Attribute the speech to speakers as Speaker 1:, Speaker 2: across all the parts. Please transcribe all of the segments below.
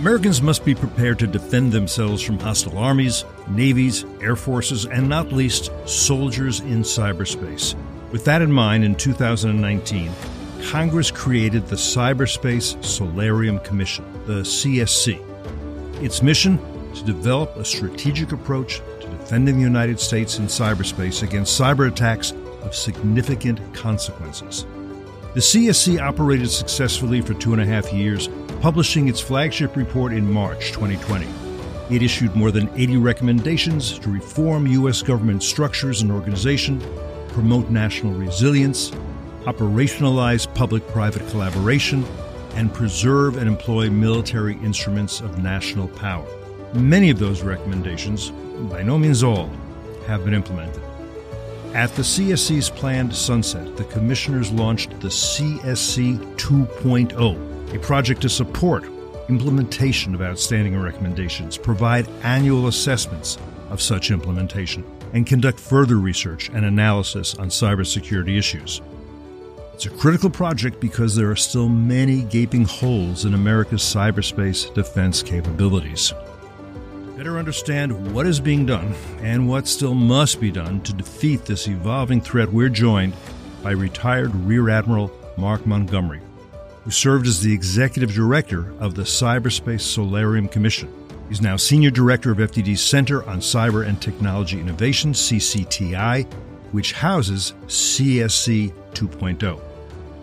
Speaker 1: Americans must be prepared to defend themselves from hostile armies, navies, air forces, and not least, soldiers in cyberspace. With that in mind, in 2019, Congress created the Cyberspace Solarium Commission, the CSC. Its mission to develop a strategic approach to defending the United States in cyberspace against cyber attacks of significant consequences. The CSC operated successfully for two and a half years, publishing its flagship report in March 2020. It issued more than 80 recommendations to reform U.S. government structures and organization, promote national resilience, operationalize public private collaboration, and preserve and employ military instruments of national power. Many of those recommendations, by no means all, have been implemented. At the CSC's planned sunset, the commissioners launched the CSC 2.0, a project to support implementation of outstanding recommendations, provide annual assessments of such implementation, and conduct further research and analysis on cybersecurity issues. It's a critical project because there are still many gaping holes in America's cyberspace defense capabilities better understand what is being done and what still must be done to defeat this evolving threat, we're joined by retired Rear Admiral Mark Montgomery, who served as the executive director of the Cyberspace Solarium Commission. He's now senior director of FDD's Center on Cyber and Technology Innovation, CCTI, which houses CSC 2.0.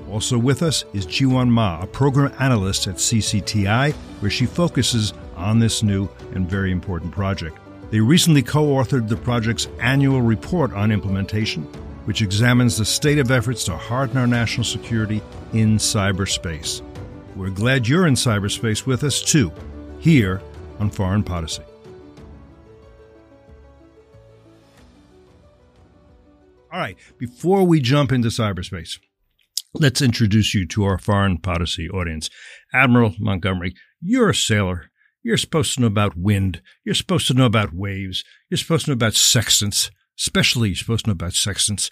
Speaker 1: Also with us is Jiwon Ma, a program analyst at CCTI, where she focuses on this new and very important project. They recently co authored the project's annual report on implementation, which examines the state of efforts to harden our national security in cyberspace. We're glad you're in cyberspace with us too, here on Foreign Policy. All right, before we jump into cyberspace, let's introduce you to our foreign policy audience. Admiral Montgomery, you're a sailor. You're supposed to know about wind. You're supposed to know about waves. You're supposed to know about sextants. Especially, you're supposed to know about sextants.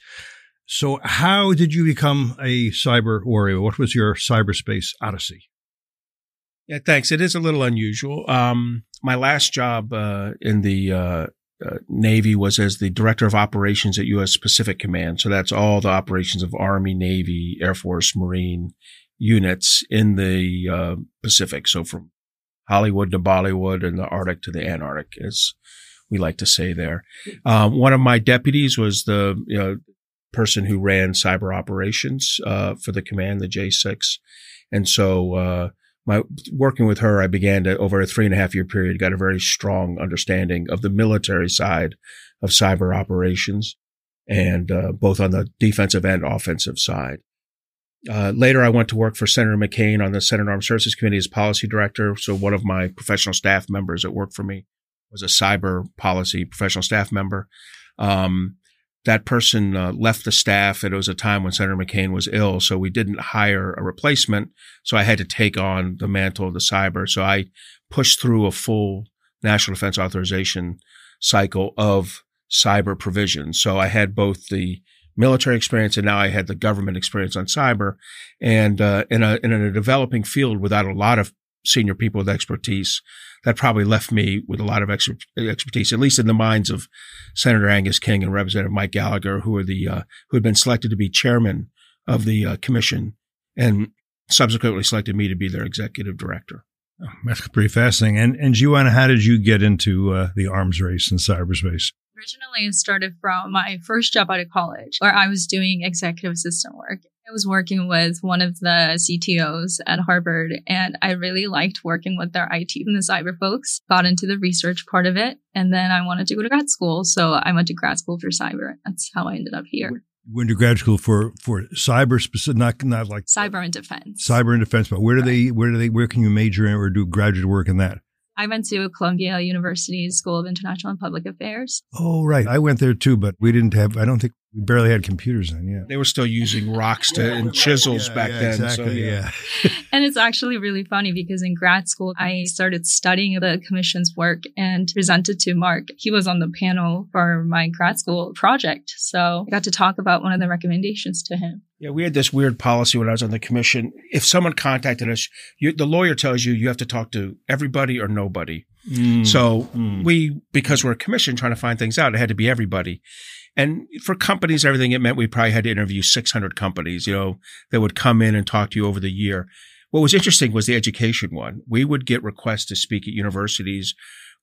Speaker 1: So, how did you become a cyber warrior? What was your cyberspace odyssey?
Speaker 2: Yeah, thanks. It is a little unusual. Um, my last job uh, in the uh, uh, Navy was as the director of operations at U.S. Pacific Command. So that's all the operations of Army, Navy, Air Force, Marine units in the uh, Pacific. So from Hollywood to Bollywood and the Arctic to the Antarctic, as we like to say there. Um, one of my deputies was the you know, person who ran cyber operations uh, for the command, the J6. And so, uh, my working with her, I began to over a three and a half year period, got a very strong understanding of the military side of cyber operations, and uh, both on the defensive and offensive side. Uh, later, I went to work for Senator McCain on the Senate Armed Services Committee as policy director. So one of my professional staff members that worked for me was a cyber policy professional staff member. Um, that person uh, left the staff. It was a time when Senator McCain was ill, so we didn't hire a replacement. So I had to take on the mantle of the cyber. So I pushed through a full national defense authorization cycle of cyber provision. So I had both the military experience and now I had the government experience on cyber and uh, in a in a developing field without a lot of senior people with expertise that probably left me with a lot of expertise at least in the minds of Senator Angus King and Representative Mike Gallagher who are the uh, who had been selected to be chairman of the uh, commission and subsequently selected me to be their executive director.
Speaker 1: Oh, that's pretty fascinating. And and Joanna, how did you get into uh, the arms race in cyberspace?
Speaker 3: Originally, it started from my first job out of college, where I was doing executive assistant work. I was working with one of the CTOs at Harvard, and I really liked working with their IT and the cyber folks. Got into the research part of it, and then I wanted to go to grad school, so I went to grad school for cyber. That's how I ended up here.
Speaker 1: Went to grad school for for cyber specific, not not like
Speaker 3: cyber and defense.
Speaker 1: Cyber and defense, but where do right. they where do they where can you major in or do graduate work in that?
Speaker 3: I went to Columbia University School of International and Public Affairs.
Speaker 1: Oh, right. I went there too, but we didn't have, I don't think we barely had computers then, yeah.
Speaker 2: They were still using rocks to, and chisels yeah, back yeah, then.
Speaker 1: Exactly, so, yeah.
Speaker 3: yeah. and it's actually really funny because in grad school, I started studying the commission's work and presented to Mark. He was on the panel for my grad school project. So I got to talk about one of the recommendations to him.
Speaker 2: Yeah, we had this weird policy when I was on the commission. If someone contacted us, you, the lawyer tells you you have to talk to everybody or nobody.
Speaker 1: Mm.
Speaker 2: So
Speaker 1: Mm.
Speaker 2: we, because we're a commission trying to find things out, it had to be everybody. And for companies, everything, it meant we probably had to interview 600 companies, you know, that would come in and talk to you over the year. What was interesting was the education one. We would get requests to speak at universities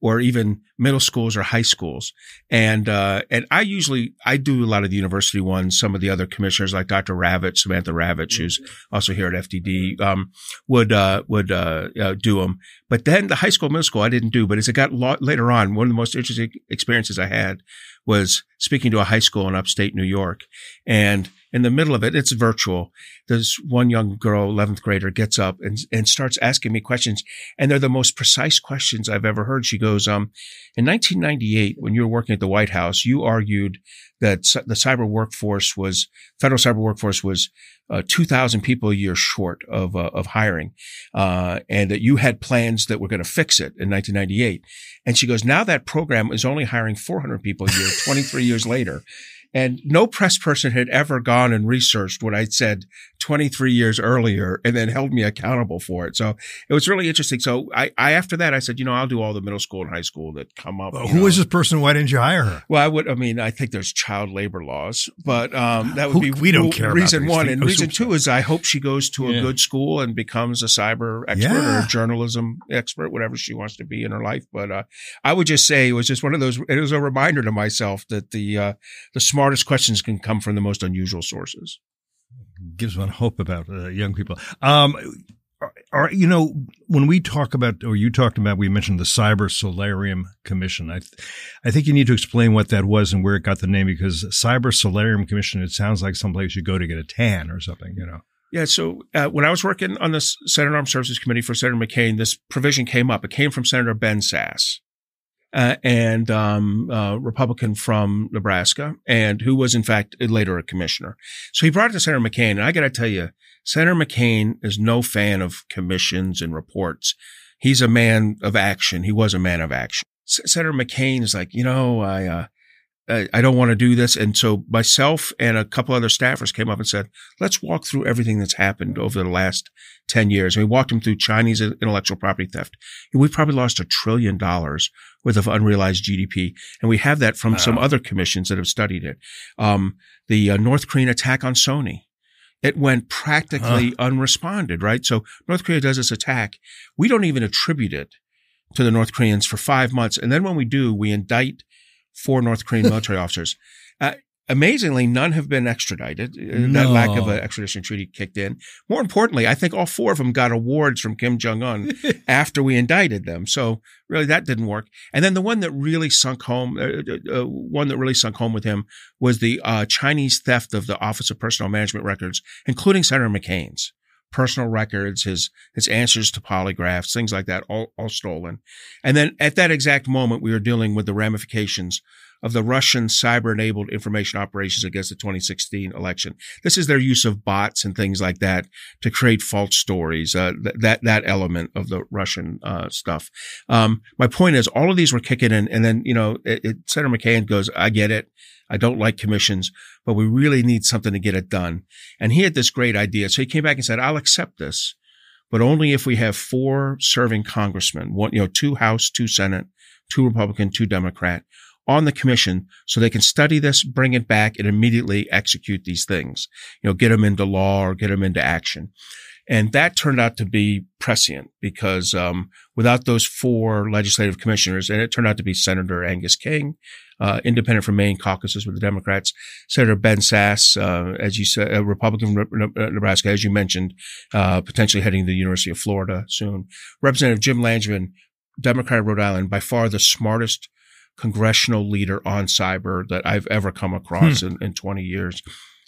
Speaker 2: or even middle schools or high schools. And, uh, and I usually, I do a lot of the university ones. Some of the other commissioners like Dr. Ravich, Samantha Ravich, who's also here at FDD, um, would, uh, would, uh, uh, do them. But then the high school, middle school, I didn't do. But as it got lo- later on, one of the most interesting experiences I had was speaking to a high school in upstate New York. And in the middle of it, it's virtual. This one young girl, 11th grader, gets up and, and starts asking me questions. And they're the most precise questions I've ever heard. She goes, um, in 1998, when you were working at the White House, you argued that the cyber workforce was, federal cyber workforce was, uh, 2,000 people a year short of, uh, of hiring. Uh, and that you had plans that were going to fix it in 1998. And she goes, now that program is only hiring 400 people a year, 23 years later. And no press person had ever gone and researched what I'd said 23 years earlier and then held me accountable for it. So it was really interesting. So I, I after that, I said, you know, I'll do all the middle school and high school that come up.
Speaker 1: Well, who
Speaker 2: know.
Speaker 1: is this person? Why didn't you hire her?
Speaker 2: Well, I would. I mean, I think there's child labor laws, but um, that would
Speaker 1: Who-
Speaker 2: be
Speaker 1: we don't
Speaker 2: rule-
Speaker 1: care
Speaker 2: reason
Speaker 1: these
Speaker 2: one,
Speaker 1: things.
Speaker 2: and
Speaker 1: Oh,
Speaker 2: reason
Speaker 1: so-
Speaker 2: two is I hope she goes to a
Speaker 1: Yeah.
Speaker 2: good school and becomes a cyber expert or a journalism expert, whatever she wants to be in her life. But uh, I would just say it was just one of those. It was a reminder to myself that the uh, the smartest questions can come from the most unusual sources.
Speaker 1: Gives one hope about uh, young people. Um, are, you know when we talk about, or you talked about, we mentioned the Cyber Solarium Commission. I, th- I think you need to explain what that was and where it got the name because Cyber Solarium Commission. It sounds like someplace you go to get a tan or something. You know.
Speaker 2: Yeah. So uh, when I was working on the Senate Armed Services Committee for Senator McCain, this provision came up. It came from Senator Ben Sasse. Uh, and um, uh, Republican from Nebraska, and who was in fact later a commissioner. So he brought it to Senator McCain, and I got to tell you, Senator McCain is no fan of commissions and reports. He's a man of action. He was a man of action. S- Senator McCain is like, you know, I, uh, I, I don't want to do this, and so myself and a couple other staffers came up and said, let's walk through everything that's happened over the last 10 years. And we walked him through Chinese intellectual property theft. And We've probably lost a trillion dollars worth of unrealized GDP. And we have that from some other commissions that have studied it. Um, the uh, North Korean attack on Sony. It went practically unresponded, right? So North Korea does this attack. We don't even attribute it to the North Koreans for five months. And then when we do, we indict four North Korean military officers. Uh, amazingly, none have been extradited. Uh, That lack of an extradition treaty kicked in. More importantly, I think all four of them got awards from Kim Jong Un after we indicted them. So really, that didn't work. And then the one that really sunk home, uh, uh, uh, one that really sunk home with him was the uh, Chinese theft of the Office of Personnel Management records, including Senator McCain's personal records, his his answers to polygraphs, things like that, all all stolen. And then at that exact moment, we were dealing with the ramifications of the Russian cyber-enabled information operations against the 2016 election. This is their use of bots and things like that to create false stories. Uh, th- that that element of the Russian uh, stuff. Um, my point is, all of these were kicking in, and then you know, it, it, Senator McCain goes, "I get it. I don't like commissions, but we really need something to get it done." And he had this great idea, so he came back and said, "I'll accept this." But only if we have four serving congressmen, one, you know, two House, two Senate, two Republican, two Democrat on the commission so they can study this, bring it back and immediately execute these things, you know, get them into law or get them into action. And that turned out to be prescient because, um, without those four legislative commissioners, and it turned out to be Senator Angus King, uh, independent from Maine caucuses with the Democrats, Senator Ben Sasse, uh, as you said, a Republican from Nebraska, as you mentioned, uh, potentially heading to the University of Florida soon. Representative Jim Langevin, Democrat of Rhode Island, by far the smartest congressional leader on cyber that I've ever come across in, in 20 years.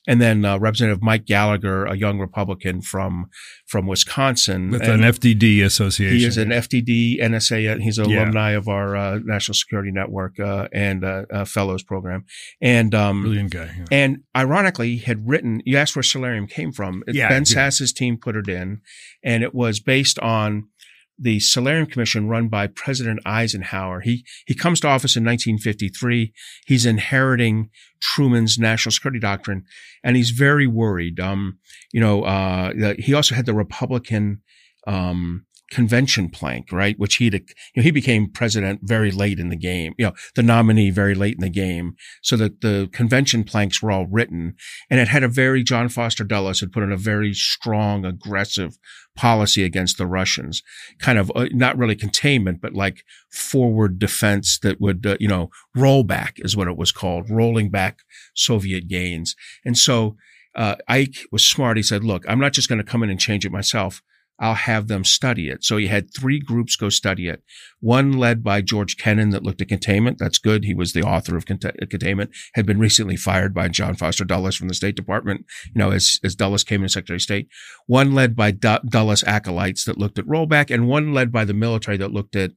Speaker 2: And then uh, Representative Mike Gallagher, a young Republican from from Wisconsin,
Speaker 1: With
Speaker 2: And
Speaker 1: an FDD association.
Speaker 2: he is an FDD NSA. He's an
Speaker 1: Yeah.
Speaker 2: alumni of our uh, National Security Network uh, and uh, uh, Fellows program. And um,
Speaker 1: brilliant guy. yeah.
Speaker 2: and ironically, had written. You asked where Solarium came from.
Speaker 1: Yeah,
Speaker 2: ben. Sasse's team put it in, and it was based on the Solarium Commission run by President Eisenhower. He, he comes to office in 1953. He's inheriting Truman's national security doctrine and he's very worried. Um, you know, uh, he also had the Republican, um, convention plank, right? Which he, you know, he became president very late in the game, you know, the nominee very late in the game. So that the convention planks were all written and it had a very, John Foster Dulles had put in a very strong, aggressive policy against the Russians, kind of uh, not really containment, but like forward defense that would, uh, you know, roll back is what it was called, rolling back Soviet gains. And so, uh, Ike was smart. He said, look, I'm not just going to come in and change it myself. I'll have them study it. So he had three groups go study it. One led by George Kennan that looked at containment. That's good. He was the author of containment, had been recently fired by John Foster Dulles from the State Department, you know, as, as Dulles came in Secretary of State. One led by Dulles acolytes that looked at rollback and one led by the military that looked at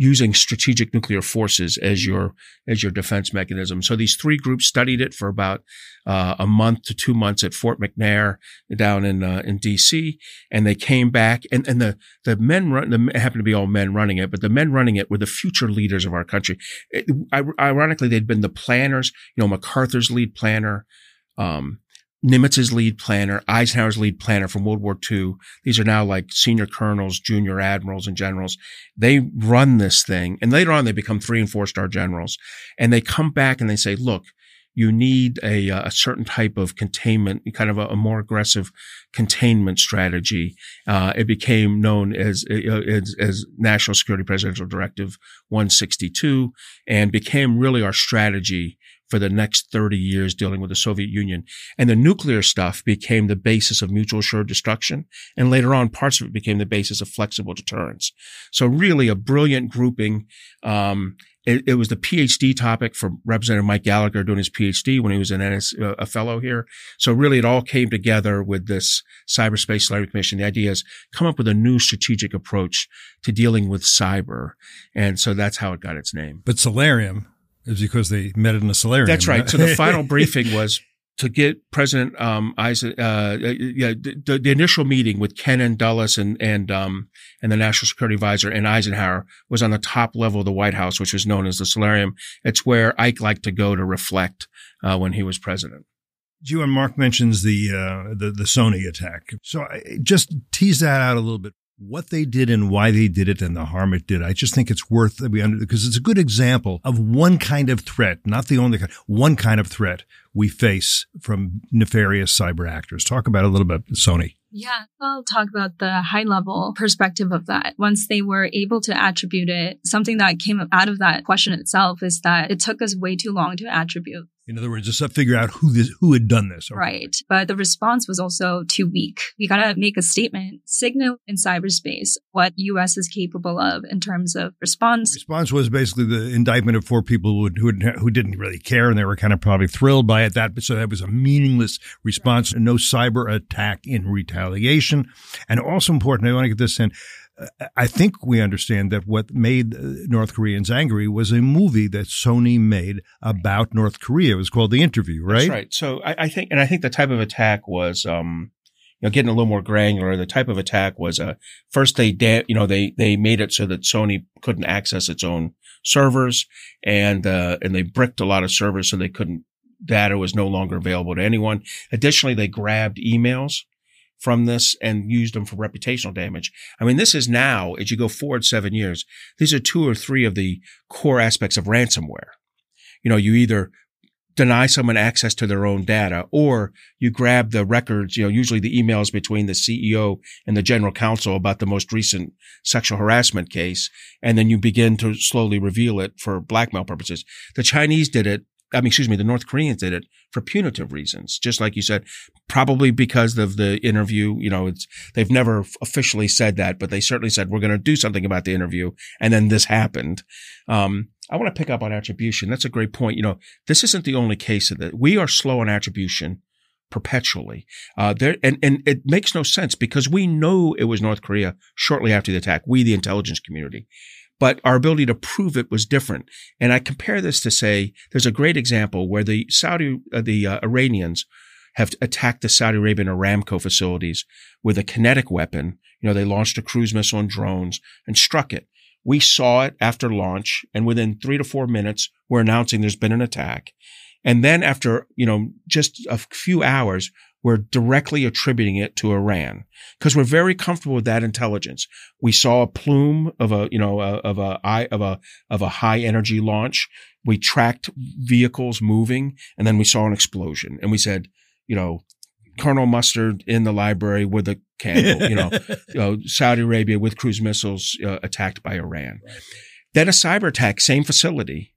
Speaker 2: using strategic nuclear forces as your as your defense mechanism. So these three groups studied it for about uh, a month to two months at Fort McNair down in uh, in D.C. and they came back and and the the men run the happened to be all men running it, but the men running it were the future leaders of our country. It, ironically, they'd been the planners. You know, MacArthur's lead planner. Um, Nimitz's lead planner, Eisenhower's lead planner from World War II. These are now like senior colonels, junior admirals, and generals. They run this thing, and later on they become three and four star generals. And they come back and they say, "Look, you need a, uh, a certain type of containment, kind of a, a more aggressive containment strategy." Uh, it became known as, uh, as as National Security Presidential Directive 162, and became really our strategy for the next 30 years dealing with the Soviet Union. And the nuclear stuff became the basis of mutual assured destruction. And later on, parts of it became the basis of flexible deterrence. So really a brilliant grouping. Um, it, it, was the PhD topic for Representative Mike Gallagher doing his PhD when he was an NS, uh, a fellow here. So really it all came together with this cyberspace solarium commission. The idea is come up with a new strategic approach to dealing with cyber. And so that's how it got its name.
Speaker 1: But solarium is because they met in a solarium.
Speaker 2: That's right. so the final briefing was to get President um, Isaac, uh, yeah, the, the, initial meeting with Kennan Dulles and and um, and the National Security Advisor and Eisenhower was on the top level of the White House, which was known as the Solarium. It's where Ike liked to go to reflect uh, when he was president.
Speaker 1: You and Mark mentions the uh, the the Sony attack, so I just tease that out a little bit what they did and why they did it and the harm it did. I just think it's worth that we under because it's a good example of one kind of threat, not the only kind, one kind of threat we face from nefarious cyber actors. Talk about a little bit, Sony.
Speaker 3: Yeah, I'll talk about the high level perspective of that. Once they were able to attribute it, something that came out of that question itself is that it took us way too long to attribute
Speaker 1: in other words, just to figure out who this, who had done this.
Speaker 3: Okay. Right. But the response was also too weak. We got to make a statement, signal in cyberspace what U.S. is capable of in terms of response.
Speaker 1: Response was basically the indictment of four people who, who, who didn't really care and they were kind of probably thrilled by it. That, so that was a meaningless response. Right. No cyber attack in retaliation. And also important, I want to get this in. I think we understand that what made North Koreans angry was a movie that Sony made about North Korea. It was called The Interview, right? That's
Speaker 2: right. So I, I think, and I think the type of attack was, um, you know, getting a little more granular. The type of attack was, uh, first they, da- you know, they, they made it so that Sony couldn't access its own servers and, uh, and they bricked a lot of servers so they couldn't, data was no longer available to anyone. Additionally, they grabbed emails from this and used them for reputational damage. I mean, this is now, as you go forward seven years, these are two or three of the core aspects of ransomware. You know, you either deny someone access to their own data or you grab the records, you know, usually the emails between the CEO and the general counsel about the most recent sexual harassment case. And then you begin to slowly reveal it for blackmail purposes. The Chinese did it I mean, excuse me, the North Koreans did it for punitive reasons, just like you said, probably because of the interview. You know, it's, they've never officially said that, but they certainly said, we're going to do something about the interview. And then this happened. Um, I want to pick up on attribution. That's a great point. You know, this isn't the only case of it. We are slow on attribution perpetually. Uh, there, and, and it makes no sense because we know it was North Korea shortly after the attack. We, the intelligence community but our ability to prove it was different. And I compare this to say there's a great example where the Saudi, uh, the uh, Iranians have attacked the Saudi Arabian Aramco facilities with a kinetic weapon You know, they launched a cruise missile and drones and struck it. We saw it after launch, and within three to four minutes, we're announcing there's been an attack. And then after, you know, just a few hours, we're directly attributing it to Iran because we're very comfortable with that intelligence. We saw a plume of a, you know, of a, of a, of a high energy launch. We tracked vehicles moving and then we saw an explosion and we said, you know, Colonel Mustard in the library with a candle, you know, you know Saudi Arabia with cruise missiles uh, attacked by Iran. Then a cyber attack, same facility.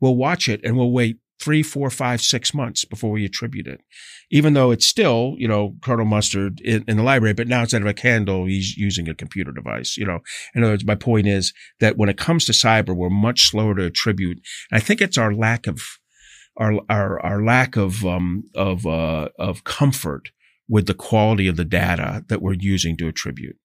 Speaker 2: We'll watch it and we'll wait three, four, five, six months before we attribute it. Even though it's still, you know, Colonel Mustard in, in, the library, but now instead of a candle, he's using a computer device, you know. In other words, my point is that when it comes to cyber, we're much slower to attribute. And I think it's our lack of, our, our, our lack of, um, of, uh, of comfort with the quality of the data that we're using to attribute.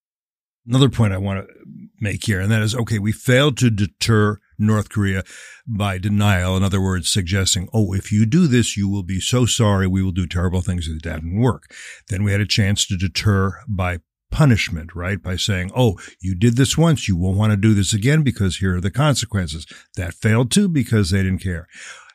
Speaker 1: Another point I want to make here, and that is, okay, we failed to deter North Korea by denial. In other words, suggesting, oh, if you do this, you will be so sorry. We will do terrible things. That didn't work. Then we had a chance to deter by punishment, right? By saying, oh, you did this once. You won't want to do this again because here are the consequences. That failed too because they didn't care.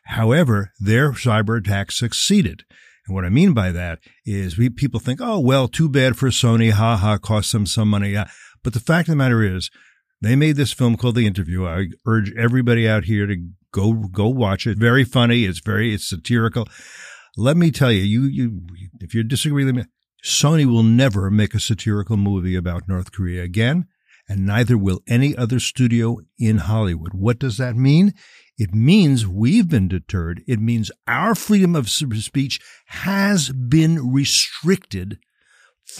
Speaker 1: However, their cyber attack succeeded. And what I mean by that is we, people think, oh, well, too bad for Sony. Ha ha, cost them some money. But the fact of the matter is they made this film called The Interview. I urge everybody out here to go go watch it. Very funny. It's very it's satirical. Let me tell you, you you if you disagree with me, Sony will never make a satirical movie about North Korea again, and neither will any other studio in Hollywood. What does that mean? It means we've been deterred. It means our freedom of speech has been restricted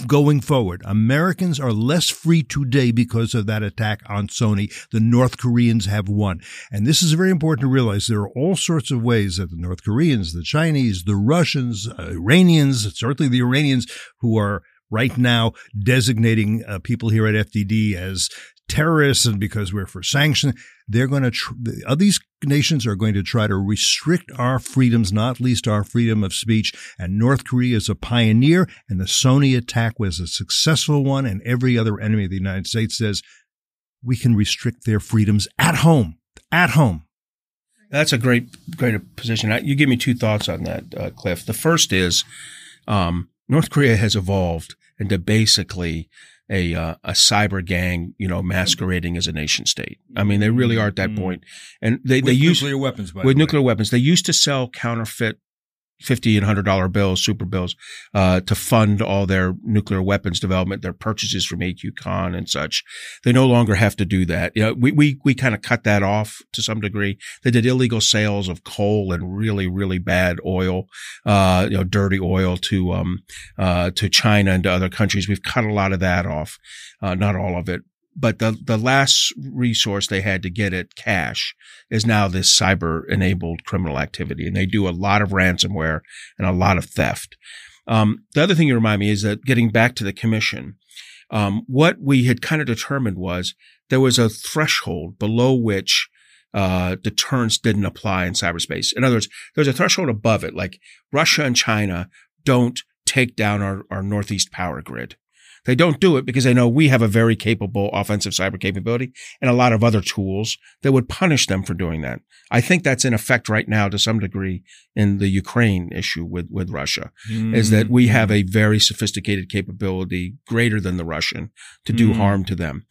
Speaker 1: going forward. Americans are less free today because of that attack on Sony. The North Koreans have won. And this is very important to realize. There are all sorts of ways that the North Koreans, the Chinese, the Russians, uh, Iranians, certainly the Iranians who are right now designating uh, people here at FDD as terrorists and because we're for sanctions. They're going to, tr- these nations are going to try to restrict our freedoms, not least our freedom of speech. And North Korea is a pioneer and the Sony attack was a successful one. And every other enemy of the United States says we can restrict their freedoms at home, at home.
Speaker 2: That's a great, great position. You give me two thoughts on that, uh, Cliff. The first is, um, North Korea has evolved into basically a uh, a cyber gang, you know, masquerading as a nation state. I mean, they really are at that mm-hmm. point. And they
Speaker 1: with
Speaker 2: they use
Speaker 1: nuclear weapons
Speaker 2: with nuclear weapons. They used to sell counterfeit fifty and hundred dollar bills, super bills, uh, to fund all their nuclear weapons development, their purchases from A.Q. Khan and such. They no longer have to do that. You know, we we we kind of cut that off to some degree. They did illegal sales of coal and really really bad oil, uh, you know, dirty oil to um uh to China and to other countries. We've cut a lot of that off, uh, not all of it, but the, the last resource they had to get at cash is now this cyber enabled criminal activity. And they do a lot of ransomware and a lot of theft. Um, the other thing you remind me is that getting back to the commission, um, what we had kind of determined was there was a threshold below which uh, deterrence didn't apply in cyberspace. In other words, there's a threshold above it, like Russia and China don't take down our, our Northeast power grid. They don't do it because they know we have a very capable offensive cyber capability and a lot of other tools that would punish them for doing that. I think that's in effect right now to some degree in the Ukraine issue with, with Russia mm. is that we have a very sophisticated capability greater than the Russian to do mm. harm to them.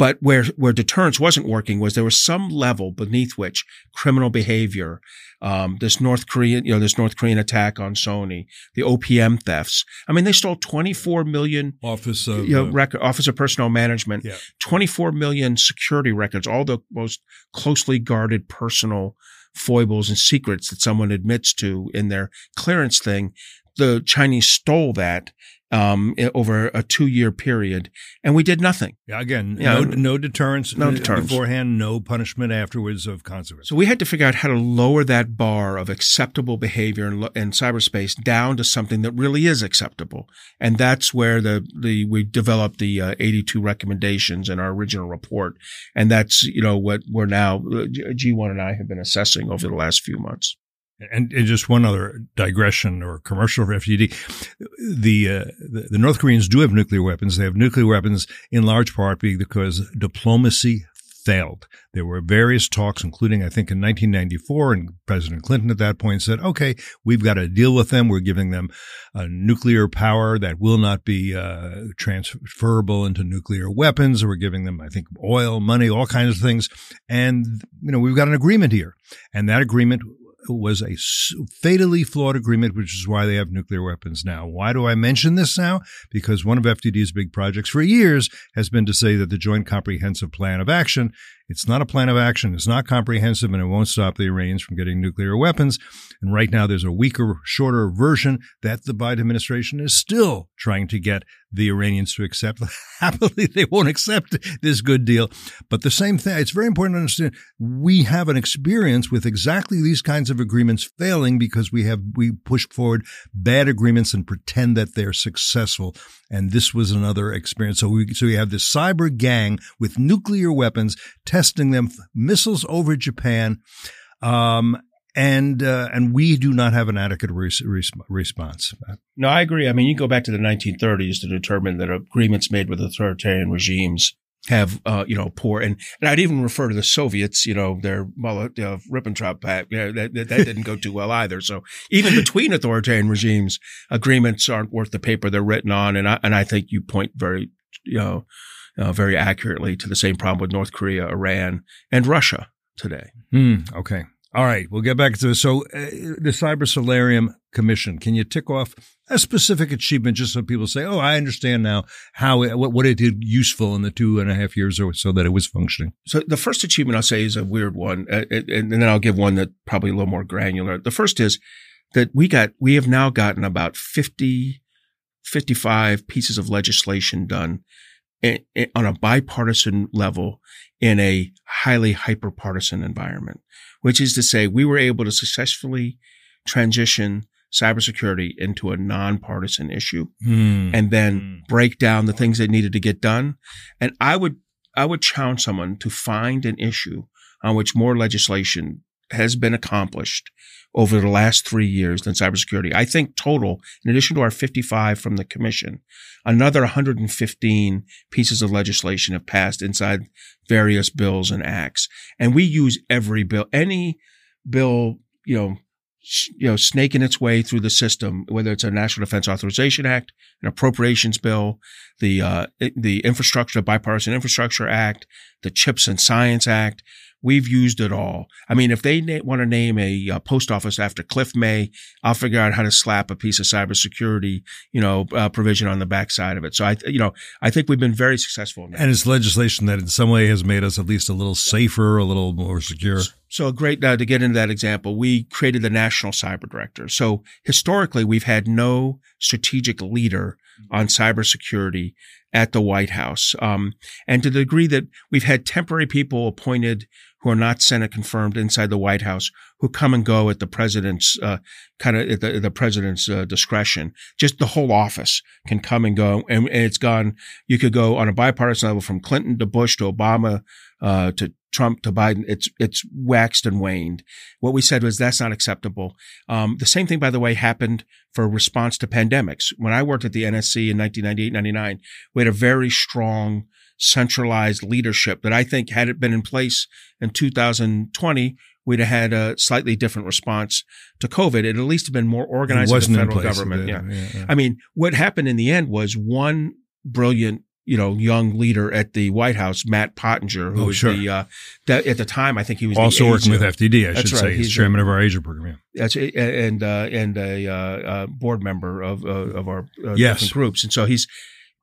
Speaker 2: But where, where deterrence wasn't working was there was some level beneath which criminal behavior, um, this North Korean, you know, this North Korean attack on Sony, the OPM thefts. I mean, they stole 24 million
Speaker 1: office of,
Speaker 2: you know, uh, record, office of personnel management, yeah. 24 million security records, all the most closely guarded personal foibles and secrets that someone admits to in their clearance thing. The Chinese stole that um, over a two year period, and we did nothing.
Speaker 1: Yeah, again, no, no deterrence,
Speaker 2: no deterrence
Speaker 1: beforehand, no punishment afterwards of consequence.
Speaker 2: So we had to figure out how to lower that bar of acceptable behavior in, in cyberspace down to something that really is acceptable, and that's where the the we developed the uh, 82 recommendations in our original report, and that's you know what we're now uh, Jiwon and I have been assessing over the last few months.
Speaker 1: And, and, just one other digression or commercial for FDD. The, uh, the, the North Koreans do have nuclear weapons. They have nuclear weapons in large part because diplomacy failed. There were various talks, including, I think, in 1994, and President Clinton at that point said, okay, we've got to deal with them. We're giving them a nuclear power that will not be uh, transferable into nuclear weapons. We're giving them, I think, oil, money, all kinds of things. And, you know, we've got an agreement here. And that agreement was a fatally flawed agreement, which is why they have nuclear weapons now. Why do I mention this now? Because one of FDD's big projects for years has been to say that the Joint Comprehensive Plan of Action it's not a plan of action. It's not comprehensive and it won't stop the Iranians from getting nuclear weapons. And right now there's a weaker, shorter version that the Biden administration is still trying to get the Iranians to accept. Happily, they won't accept this good deal. But the same thing, it's very important to understand we have an experience with exactly these kinds of agreements failing because we have, we push forward bad agreements and pretend that they're successful. And this was another experience. So we, so we have this cyber gang with nuclear weapons them missiles over Japan. Um, and uh, and we do not have an adequate res- response.
Speaker 2: No, I agree. I mean, you go back to the 1930s to determine that agreements made with authoritarian regimes have uh, you know poor and, and I'd even refer to the Soviets, you know, their uh, Ribbentrop Pact, you know, that, that, that didn't go too well either. So even between authoritarian regimes, agreements aren't worth the paper they're written on, and I and I think you point very you know uh, very accurately to the same problem with North Korea, Iran, and Russia today.
Speaker 1: Mm, okay. All right. We'll get back to this. So, uh, the Cyber Solarium Commission, can you tick off a specific achievement just so people say, oh, I understand now how it, what, what it did useful in the two and a half years or so that it was functioning?
Speaker 2: So, the first achievement I'll say is a weird one. Uh, and then I'll give one that probably a little more granular. The first is that we got, we have now gotten about 50, 55 pieces of legislation done on a bipartisan level in a highly hyperpartisan environment, which is to say we were able to successfully transition cybersecurity into a nonpartisan issue mm. and then mm. break down the things that needed to get done. And I would, I would challenge someone to find an issue on which more legislation has been accomplished over the last three years in cybersecurity. I think total, in addition to our 55 from the commission, another 115 pieces of legislation have passed inside various bills and acts. And we use every bill, any bill, you know, you know, snaking its way through the system, whether it's a National Defense Authorization Act, an appropriations bill, the uh, the infrastructure, bipartisan infrastructure act, the Chips and Science Act. We've used it all. I mean, if they na- want to name a uh, post office after Cliff May, I'll figure out how to slap a piece of cybersecurity, you know, uh, provision on the backside of it. So I, you know, I think we've been very successful.
Speaker 1: And it's legislation that in some way has made us at least a little safer, a little more secure.
Speaker 2: So great uh, to get into that example. We created the National Cyber Director. So historically, we've had no strategic leader on cybersecurity at the White House. Um, and to the degree that we've had temporary people appointed who are not Senate confirmed inside the White House who come and go at the president's uh, kind of at the, the president's uh, discretion. Just the whole office can come and go, and, and, it's gone. You could go on a bipartisan level from Clinton to Bush to Obama uh, to Trump to Biden. It's it's waxed and waned. What we said was that's not acceptable. Um, the same thing, by the way, happened for response to pandemics. When I worked at the NSC in 1998, 99, we had a very strong centralized leadership that I think had it been in place in 2020, we'd have had a slightly different response to COVID. It at least have been more organized in the federal government. Yeah. Yeah, yeah. I mean, what happened in the end was one brilliant you know, young leader at the White House, Matt Pottinger, who oh, was sure. the, uh, that, at the time, I think he was
Speaker 1: also working with FDD. I should right. say, he's, chairman of our Asia program.
Speaker 2: Yeah. That's and uh, and a uh, uh, board member of uh, of our uh, yes. different groups, and so he's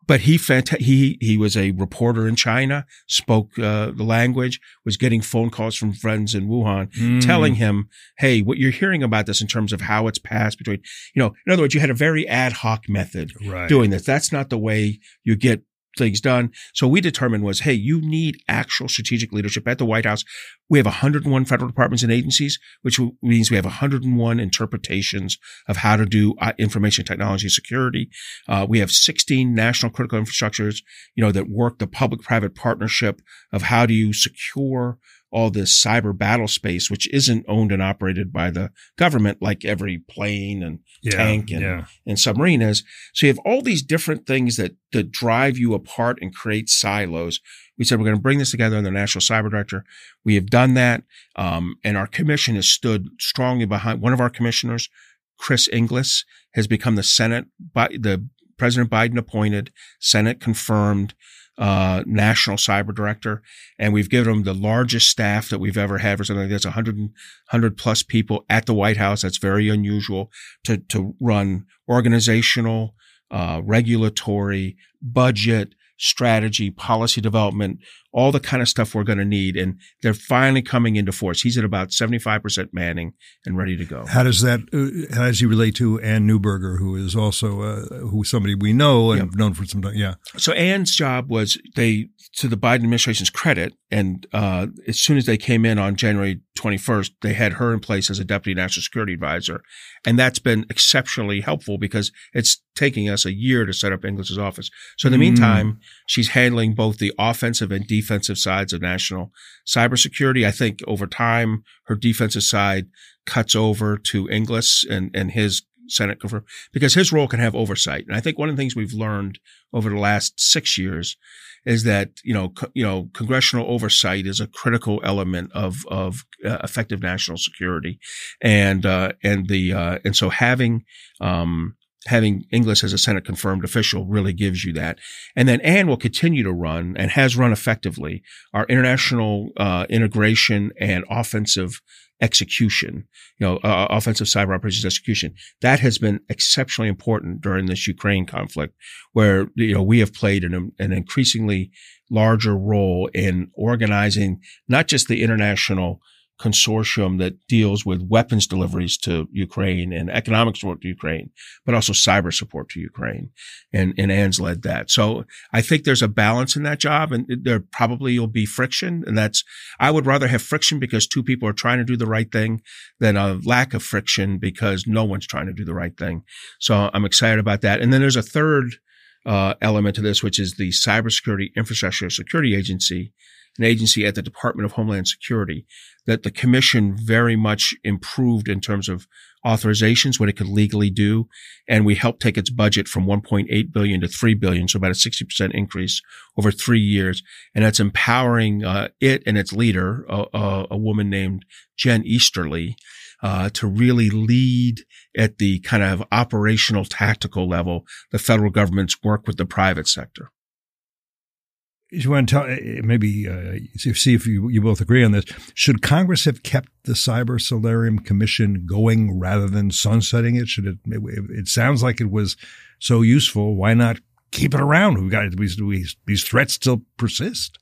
Speaker 2: but he he he was a reporter in China, spoke uh, the language, was getting phone calls from friends in Wuhan, mm. telling him, "Hey, what you're hearing about this in terms of how it's passed between, you know, in other words, you had a very ad hoc method right. doing this. That's not the way you get things done. So we determined was, hey, you need actual strategic leadership at the White House. We have 101 federal departments and agencies, which means we have 101 interpretations of how to do uh, information technology security. Uh, we have 16 national critical infrastructures, you know, that work the public-private partnership of how do you secure all this cyber battle space, which isn't owned and operated by the government like every plane and yeah, tank and, yeah. and submarine is. So you have all these different things that, that drive you apart and create silos. We said we're going to bring this together in the National Cyber Director. We have done that. Um, and our commission has stood strongly behind one of our commissioners, Chris Inglis, has become the Senate, by the President Biden appointed, Senate confirmed uh, national cyber director, and we've given him the largest staff that we've ever had for something like this 100, 100 plus people at the White House. That's very unusual to, to run organizational, uh, regulatory, budget, strategy, policy development, all the kind of stuff we're going to need. And they're finally coming into force. He's at about 75% manning and ready to go.
Speaker 1: How does that, uh, how does he relate to Anne Neuberger, who is also, uh, who somebody we know and yep. known for some time? Yeah.
Speaker 2: So Anne's job was they, to the Biden administration's credit, and uh, as soon as they came in on January 21st, they had her in place as a deputy national security advisor. And that's been exceptionally helpful because it's taking us a year to set up Inglis's office. So in the mm. meantime, she's handling both the offensive and defensive sides of national cybersecurity. I think over time, her defensive side cuts over to Inglis and, and his Senate confirm because his role can have oversight. And I think one of the things we've learned over the last six years is that you know co- you know congressional oversight is a critical element of of uh, effective national security, and uh, and the uh, and so having um, having Inglis as a Senate confirmed official really gives you that. And then Anne will continue to run and has run effectively our international uh, integration and offensive execution, you know, uh, offensive cyber operations execution. That has been exceptionally important during this Ukraine conflict, where you know we have played an, an increasingly larger role in organizing not just the international consortium that deals with weapons deliveries to Ukraine and economic support to Ukraine, but also cyber support to Ukraine. And, and Anne's led that. So I think there's a balance in that job and there probably will be friction. And that's, I would rather have friction because two people are trying to do the right thing than a lack of friction because no one's trying to do the right thing. So I'm excited about that. And then there's a third uh, element to this, which is the Cybersecurity Infrastructure Security Agency, an agency at the Department of Homeland Security that the commission very much improved in terms of authorizations, what it could legally do. And we helped take its budget from 1.8 billion to 3 billion. So about a 60% increase over three years. And that's empowering uh, it and its leader, a, a woman named Jen Easterly, uh, to really lead at the kind of operational tactical level the federal government's work with the private sector
Speaker 1: you want to tell eh, maybe uh, see if you, you both agree on this. Should Congress have kept the Cyber Solarium Commission going rather than sunsetting it? Should it? It sounds like it was so useful. Why not keep it around? We got these threats still persist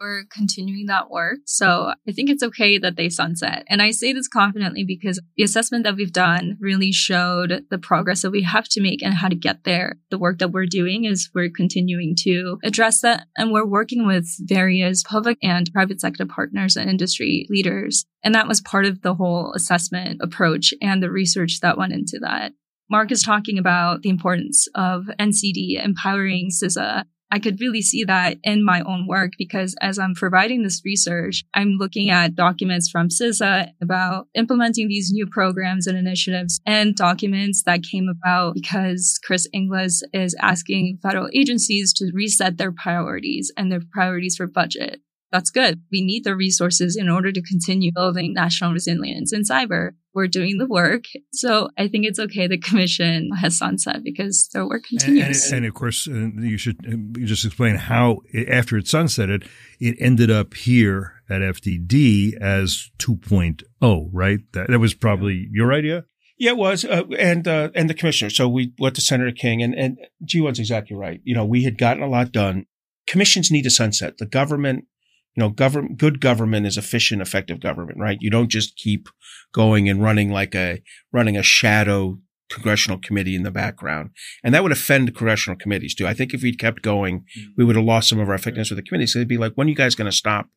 Speaker 3: for continuing that work. So I think it's okay that they sunset. And I say this confidently because the assessment that we've done really showed the progress that we have to make and how to get there. The work that we're doing is we're continuing to address that and we're working with various public and private sector partners and industry leaders. And that was part of the whole assessment approach and the research that went into that. Mark is talking about the importance of NCD empowering CISA I could really see that in my own work because as I'm providing this research, I'm looking at documents from CISA about implementing these new programs and initiatives and documents that came about because Chris Inglis is asking federal agencies to reset their priorities and their priorities for budget. That's good. We need the resources in order to continue building national resilience in cyber we're doing the work. So I think it's okay the commission has sunset because their work continues.
Speaker 1: And, and, and of course, uh, you should uh, just explain how after it sunsetted, it ended up here at FDD as 2.0, right? That, that was probably your idea.
Speaker 2: Yeah, it was, uh, and uh, and the commissioner. So we went to Senator King, and and Jiwon's exactly right. You know, we had gotten a lot done. Commissions need a sunset. The government you know, government, good government is efficient, effective government, right? You don't just keep going and running like a, running a shadow congressional committee in the background. And that would offend congressional committees too. I think if we'd kept going, we would have lost some of our effectiveness with the committees. So they'd be like, when are you guys going to stop,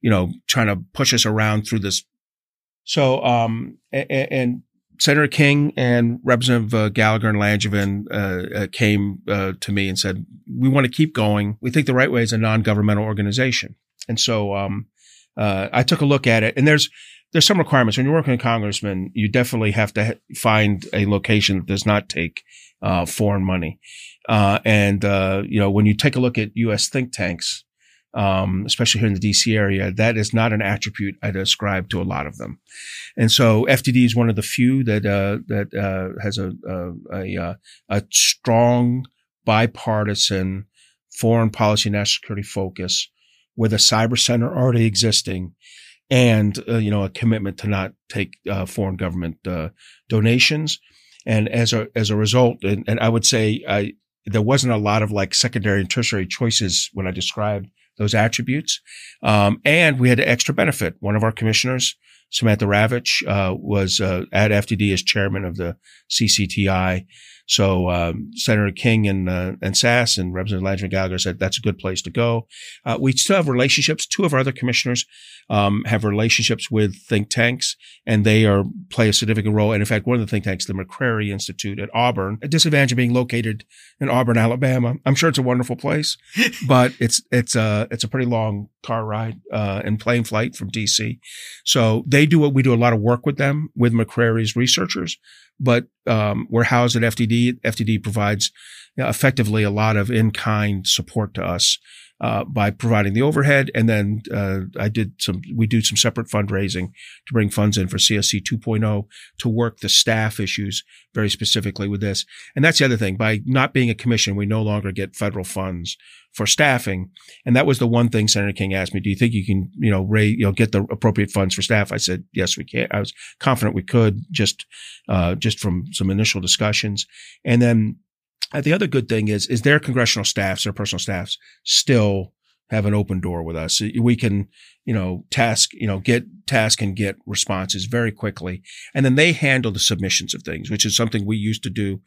Speaker 2: you know, trying to push us around through this? So, um, and, and Senator King and Representative uh, Gallagher and Langevin uh, uh, came uh, to me and said, "We want to keep going. We think the right way is a non-governmental organization." And so, um, uh, I took a look at it, and there's there's some requirements when you're working a congressman. You definitely have to ha- find a location that does not take foreign money. And you know, when you take a look at U.S. think tanks, um, especially here in the DC area, that is not an attribute I'd ascribe to a lot of them. And so FDD is one of the few that uh, that uh, has a a, a a strong bipartisan foreign policy national security focus with a cyber center already existing and uh, you know a commitment to not take uh, foreign government uh, donations and as a as a result and, and I would say I there wasn't a lot of like secondary and tertiary choices when I described those attributes. Um, and we had an extra benefit. One of our commissioners Samantha Ravich uh, was uh, at FDD as chairman of the CCTI so um, Senator King and uh, and Sasse and Representative Langevin Gallagher said that's a good place to go. Uh, we still have relationships. Two of our other commissioners um, have relationships with think tanks, and they are play a significant role. And in fact, one of the think tanks, the McCrary Institute at Auburn, a disadvantage of being located in Auburn, Alabama. I'm sure it's a wonderful place, but it's it's a it's a pretty long car ride uh, and plane flight from DC. So they do what we do a lot of work with them with McCrary's researchers but um, we're housed at FDD. FDD provides you know, effectively a lot of in-kind support to us uh, by providing the overhead. And then uh, I did some, we do some separate fundraising to bring funds in for CSC 2.0 to work the staff issues very specifically with this. And that's the other thing. By not being a commission, we no longer get federal funds for staffing. And that was the one thing Senator King asked me, do you think you can, you know, raise, you know, get the appropriate funds for staff? I said, yes, we can. I was confident we could just, uh, just from some initial discussions. And then the other good thing is, is their congressional staffs, their personal staffs still have an open door with us. We can, you know, task, you know, get task and get responses very quickly. And then they handle the submissions of things, which is something we used to do.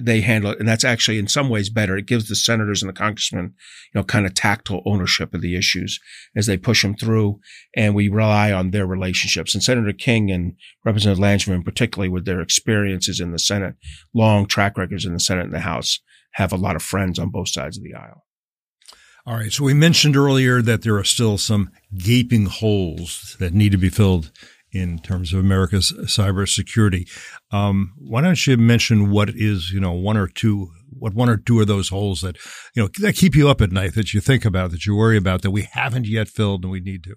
Speaker 2: They handle it. And that's actually in some ways better. It gives the senators and the congressmen, you know, kind of tactile ownership of the issues as they push them through. And we rely on their relationships. And Senator King and Representative Langevin, particularly with their experiences in the Senate, long track records in the Senate and the House, have a lot of friends on both sides of the aisle.
Speaker 1: All right. So we mentioned earlier that there are still some gaping holes that need to be filled in terms of America's cybersecurity. Um, why don't you mention what is, you know, one or two, what one or two of those holes that, you know, that keep you up at night, that you think about, that you worry about, that we haven't yet filled and we need to?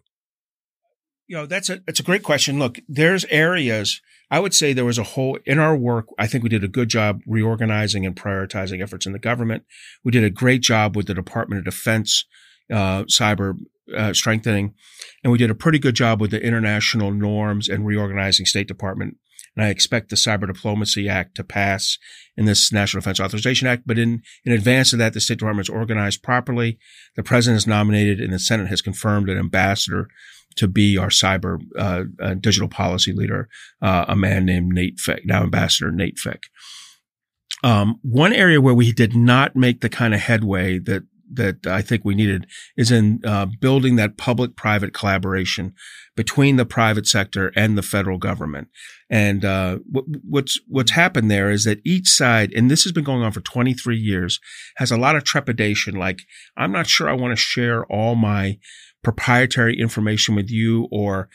Speaker 2: You know, that's a, it's a great question. Look, there's areas I would say there was a whole, in our work, I think we did a good job reorganizing and prioritizing efforts in the government. We did a great job with the Department of Defense, uh, cyber uh, strengthening. And we did a pretty good job with the international norms and reorganizing State Department. And I expect the Cyber Diplomacy Act to pass in this National Defense Authorization Act. But in, in advance of that, the State Department is organized properly. The president has nominated and the Senate has confirmed an ambassador to be our cyber uh, uh, digital policy leader, uh, a man named Nate Fick, now Ambassador Nate Fick. Um, one area where we did not make the kind of headway that that I think we needed is in uh, building that public-private collaboration between the private sector and the federal government. And uh, what's what's happened there is that each side, and this has been going on for 23 years, has a lot of trepidation. Like, I'm not sure I want to share all my proprietary information with you or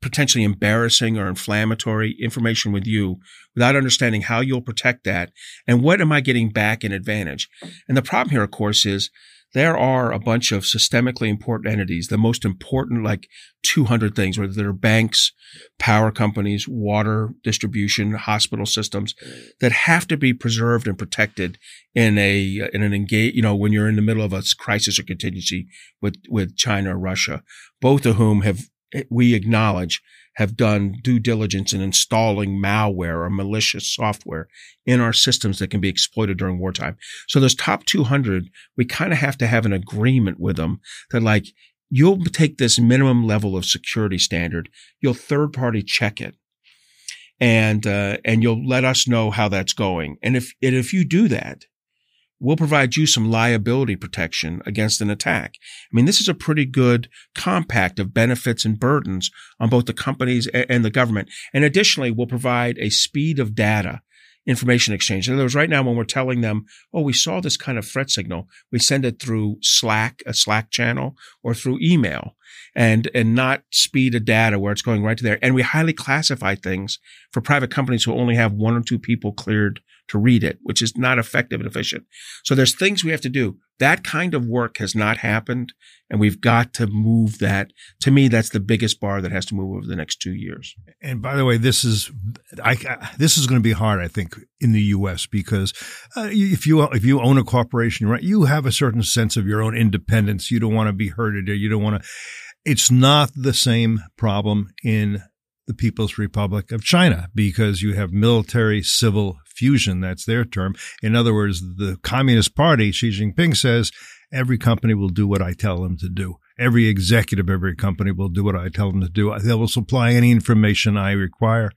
Speaker 2: potentially embarrassing or inflammatory information with you without understanding how you'll protect that and what am I getting back in advantage. And the problem here, of course, is there are a bunch of systemically important entities, the most important, like 200 things, whether they're banks, power companies, water distribution, hospital systems that have to be preserved and protected in a, in an engage, you know, when you're in the middle of a crisis or contingency with, with China or Russia, both of whom have, we acknowledge have done due diligence in installing malware or malicious software in our systems that can be exploited during wartime. So those top 200, we kind of have to have an agreement with them that like, you'll take this minimum level of security standard, you'll third party check it and, uh, and you'll let us know how that's going. And if, and if you do that, we'll provide you some liability protection against an attack. I mean, this is a pretty good compact of benefits and burdens on both the companies and the government. And additionally, we'll provide a speed of data information exchange. In other words, right now when we're telling them, oh, we saw this kind of threat signal, we send it through Slack, a Slack channel, or through email and and not speed of data where it's going right to there. And we highly classify things for private companies who only have one or two people cleared to read it, which is not effective and efficient. So there's things we have to do. That kind of work has not happened, and we've got to move that. To me, that's the biggest bar that has to move over the next two years.
Speaker 1: And by the way, this is I, this is going to be hard, I think, in the U.S. because uh, if you if you own a corporation, right, you have a certain sense of your own independence. You don't want to be hurted, or you don't want to. It's not the same problem in the People's Republic of China because you have military civil fusion. That's their term. In other words, the Communist Party, Xi Jinping says, every company will do what I tell them to do. Every executive, every company will do what I tell them to do. They will supply any information I require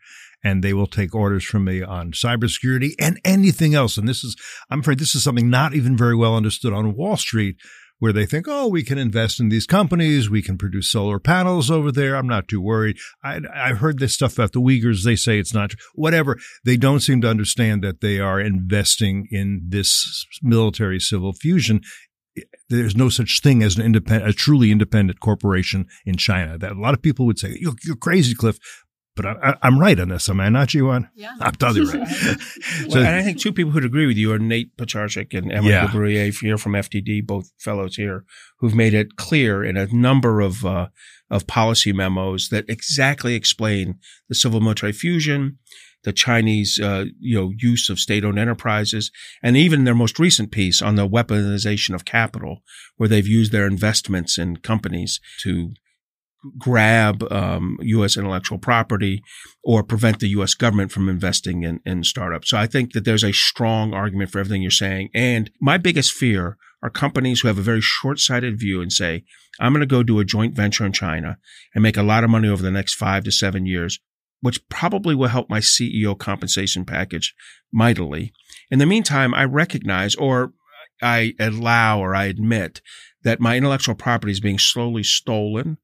Speaker 1: and they will take orders from me on cybersecurity and anything else. And this is, I'm afraid this is something not even very well understood on Wall Street where they think, oh, we can invest in these companies. We can produce solar panels over there. I'm not too worried. I, I heard this stuff about the Uyghurs. They say it's not whatever. They don't seem to understand that they are investing in this military civil fusion there's no such thing as an independent, a truly independent corporation in China. That a lot of people would say, "You're, you're crazy, Cliff," but I, am right on this, am I not, Jiwon?
Speaker 3: Yeah.
Speaker 1: I'm totally right.
Speaker 2: so, well, and I think two people who'd agree with you are Nate Picarsic and Emma yeah. here from FDD, both fellows here, who've made it clear in a number of uh, of policy memos that exactly explain the civil military fusion, the Chinese, uh, you know, use of state-owned enterprises, and even their most recent piece on the weaponization of capital, where they've used their investments in companies to grab um, U.S. intellectual property or prevent the U.S. government from investing in, in startups. So I think that there's a strong argument for everything you're saying. And my biggest fear are companies who have a very short-sighted view and say, I'm going to go do a joint venture in China and make a lot of money over the next five to seven years, which probably will help my CEO compensation package mightily. In the meantime, I recognize or I allow or I admit that my intellectual property is being slowly stolen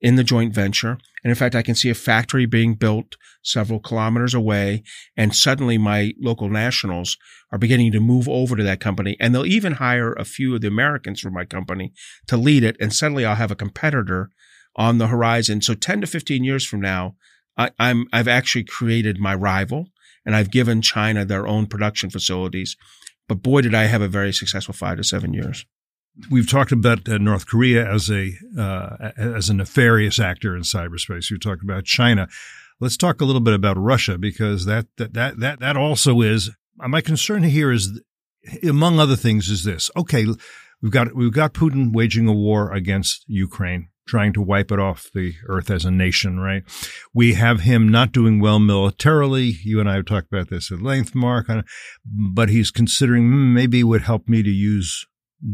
Speaker 2: in the joint venture. And in fact, I can see a factory being built several kilometers away. And suddenly my local nationals are beginning to move over to that company. And they'll even hire a few of the Americans from my company to lead it. And suddenly I'll have a competitor on the horizon. So 10 to 15 years from now, I, I'm, I've actually created my rival and I've given China their own production facilities. But boy, did I have a very successful five to seven years.
Speaker 1: We've talked about uh, North Korea as a uh, as a nefarious actor in cyberspace. We talked about China. Let's talk a little bit about Russia because that that that that, that also is my concern here is among other things is this. Okay, we've got we've got Putin waging a war against Ukraine trying to wipe it off the earth as a nation, right? We have him not doing well militarily. You and I have talked about this at length, Mark, but he's considering hmm, maybe it would help me to use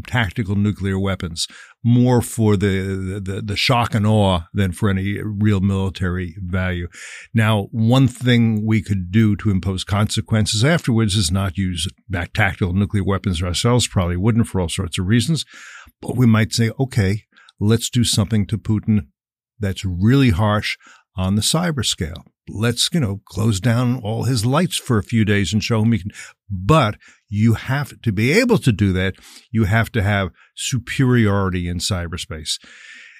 Speaker 1: tactical nuclear weapons, more for the, the, the shock and awe than for any real military value. Now, one thing we could do to impose consequences afterwards is not use back tactical nuclear weapons ourselves. Probably wouldn't for all sorts of reasons, but we might say, okay, let's do something to Putin that's really harsh on the cyber scale. Let's, you know, close down all his lights for a few days and show him he can. But you have to be able to do that. You have to have superiority in cyberspace.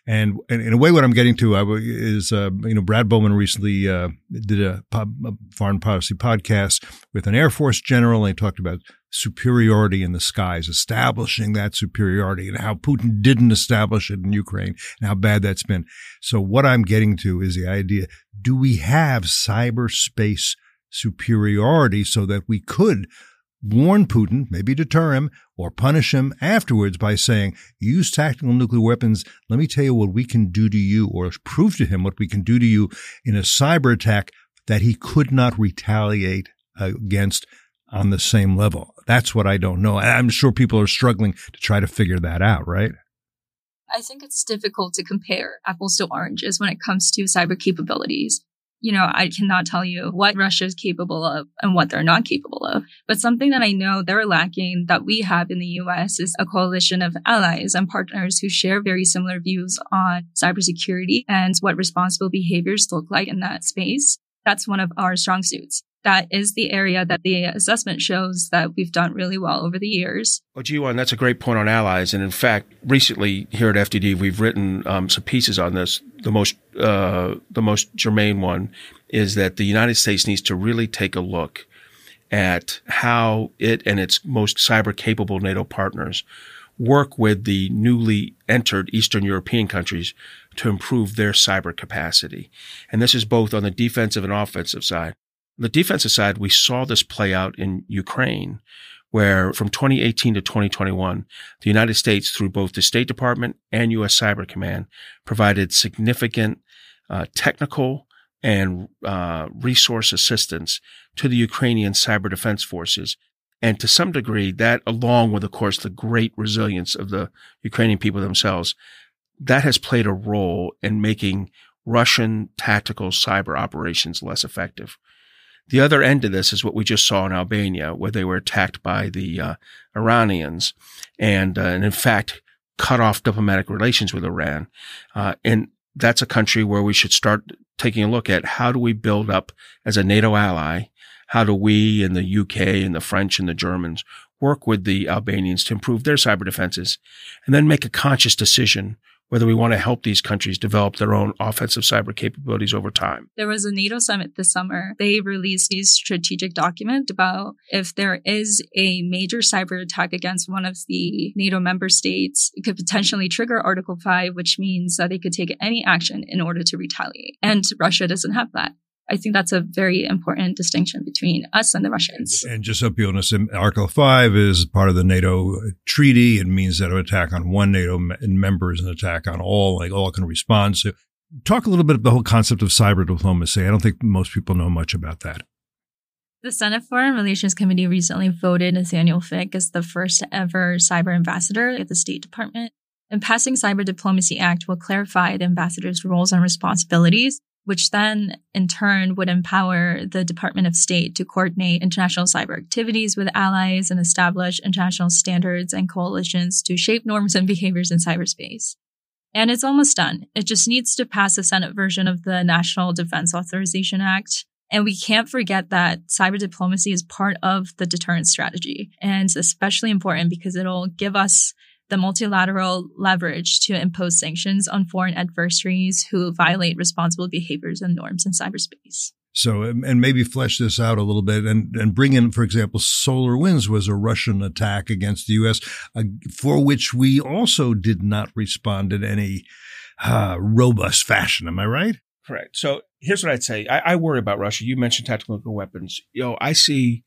Speaker 1: And, and in a way, what I'm getting to is, uh, you know, Brad Bowman recently uh, did a, a, foreign policy podcast with an Air Force general, and he talked about superiority in the skies, establishing that superiority, and how Putin didn't establish it in Ukraine, and how bad that's been. So, what I'm getting to is the idea: Do we have cyberspace superiority so that we could warn Putin, maybe deter him, or punish him afterwards by saying, use tactical nuclear weapons. Let me tell you what we can do to you, or prove to him what we can do to you in a cyber attack that he could not retaliate against on the same level. That's what I don't know. I'm sure people are struggling to try to figure that out, right?
Speaker 3: I think it's difficult to compare apples to oranges when it comes to cyber capabilities you know, I cannot tell you what Russia is capable of and what they're not capable of. But something that I know they're lacking that we have in the US is a coalition of allies and partners who share very similar views on cybersecurity and what responsible behaviors look like in that space. That's one of our strong suits that is the area that the assessment shows that we've done really well over the years.
Speaker 2: Well, Jiwon, that's a great point on allies. And in fact, recently here at FDD, we've written um, some pieces on this. The most, uh, the most germane one is that the United States needs to really take a look at how it and its most cyber capable NATO partners work with the newly entered Eastern European countries to improve their cyber capacity. And this is both on the defensive and offensive side. The defensive side, we saw this play out in Ukraine, where from 2018 to 2021, the United States, through both the State Department and U.S. Cyber Command, provided significant uh, technical and uh, resource assistance to the Ukrainian cyber defense forces. And to some degree, that along with, of course, the great resilience of the Ukrainian people themselves, that has played a role in making Russian tactical cyber operations less effective. The other end of this is what we just saw in Albania, where they were attacked by the uh, Iranians and, uh, and, in fact, cut off diplomatic relations with Iran. Uh, and that's a country where we should start taking a look at how do we build up as a NATO ally? How do we and the UK and the French and the Germans work with the Albanians to improve their cyber defenses and then make a conscious decision whether we want to help these countries develop their own offensive cyber capabilities over time.
Speaker 3: There was a NATO summit this summer. They released a strategic document about if there is a major cyber attack against one of the NATO member states, it could potentially trigger Article 5, which means that they could take any action in order to retaliate. And Russia doesn't have that. I think that's a very important distinction between us and the Russians.
Speaker 1: And just so people know, Article 5 is part of the NATO treaty. It means that an attack on one NATO member is an attack on all, like all can respond. So talk a little bit about the whole concept of cyber diplomacy. I don't think most people know much about that.
Speaker 3: The Senate Foreign Relations Committee recently voted Nathaniel Fick as the first ever cyber ambassador at the State Department. And passing Cyber Diplomacy Act will clarify the ambassador's roles and responsibilities which then in turn would empower the Department of State to coordinate international cyber activities with allies and establish international standards and coalitions to shape norms and behaviors in cyberspace. And it's almost done. It just needs to pass the Senate version of the National Defense Authorization Act. And we can't forget that cyber diplomacy is part of the deterrence strategy. And it's especially important because it'll give us the multilateral leverage to impose sanctions on foreign adversaries who violate responsible behaviors and norms in cyberspace.
Speaker 1: So, and maybe flesh this out a little bit and, and bring in, for example, SolarWinds was a Russian attack against the U.S., uh, for which we also did not respond in any uh, robust fashion. Am I right?
Speaker 2: Correct. So here's what I'd say. I, I worry about Russia. You mentioned tactical weapons. You know, I see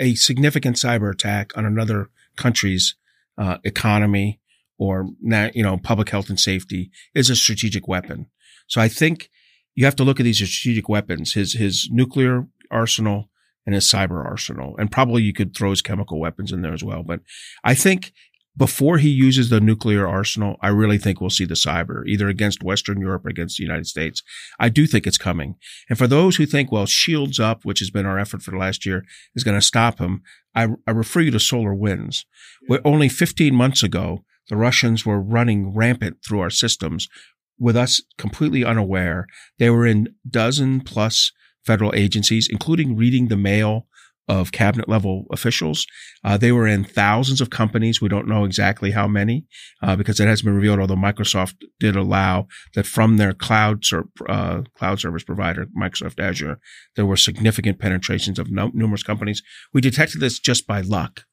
Speaker 2: a significant cyber attack on another country's uh, economy or you know public health and safety is a strategic weapon. So I think you have to look at these strategic weapons, his his nuclear arsenal and his cyber arsenal, and probably you could throw his chemical weapons in there as well. But I think before he uses the nuclear arsenal, I really think we'll see the cyber either against Western Europe or against the United States. I do think it's coming. And for those who think, well, shields up, which has been our effort for the last year, is going to stop him, I, I refer you to SolarWinds. Where only 15 months ago, the Russians were running rampant through our systems with us completely unaware. They were in dozen plus federal agencies, including reading the mail of cabinet level officials. Uh, they were in thousands of companies. We don't know exactly how many uh, because it hasn't been revealed. Although Microsoft did allow that from their cloud ser- uh, cloud service provider, Microsoft Azure, there were significant penetrations of no- numerous companies. We detected this just by luck.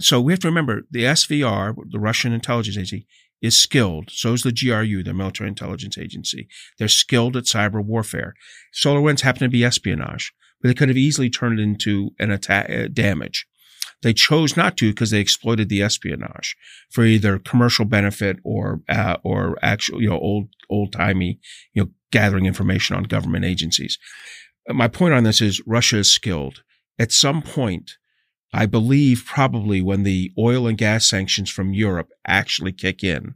Speaker 2: So we have to remember the SVR, the Russian intelligence agency, is skilled. So is the GRU, the military intelligence agency. They're skilled at cyber warfare. SolarWinds happen to be espionage they could have easily turned it into an attack uh, damage. They chose not to because they exploited the espionage for either commercial benefit or uh, or actual you know old old timey you know gathering information on government agencies. My point on this is Russia is skilled. At some point, I believe probably when the oil and gas sanctions from Europe actually kick in,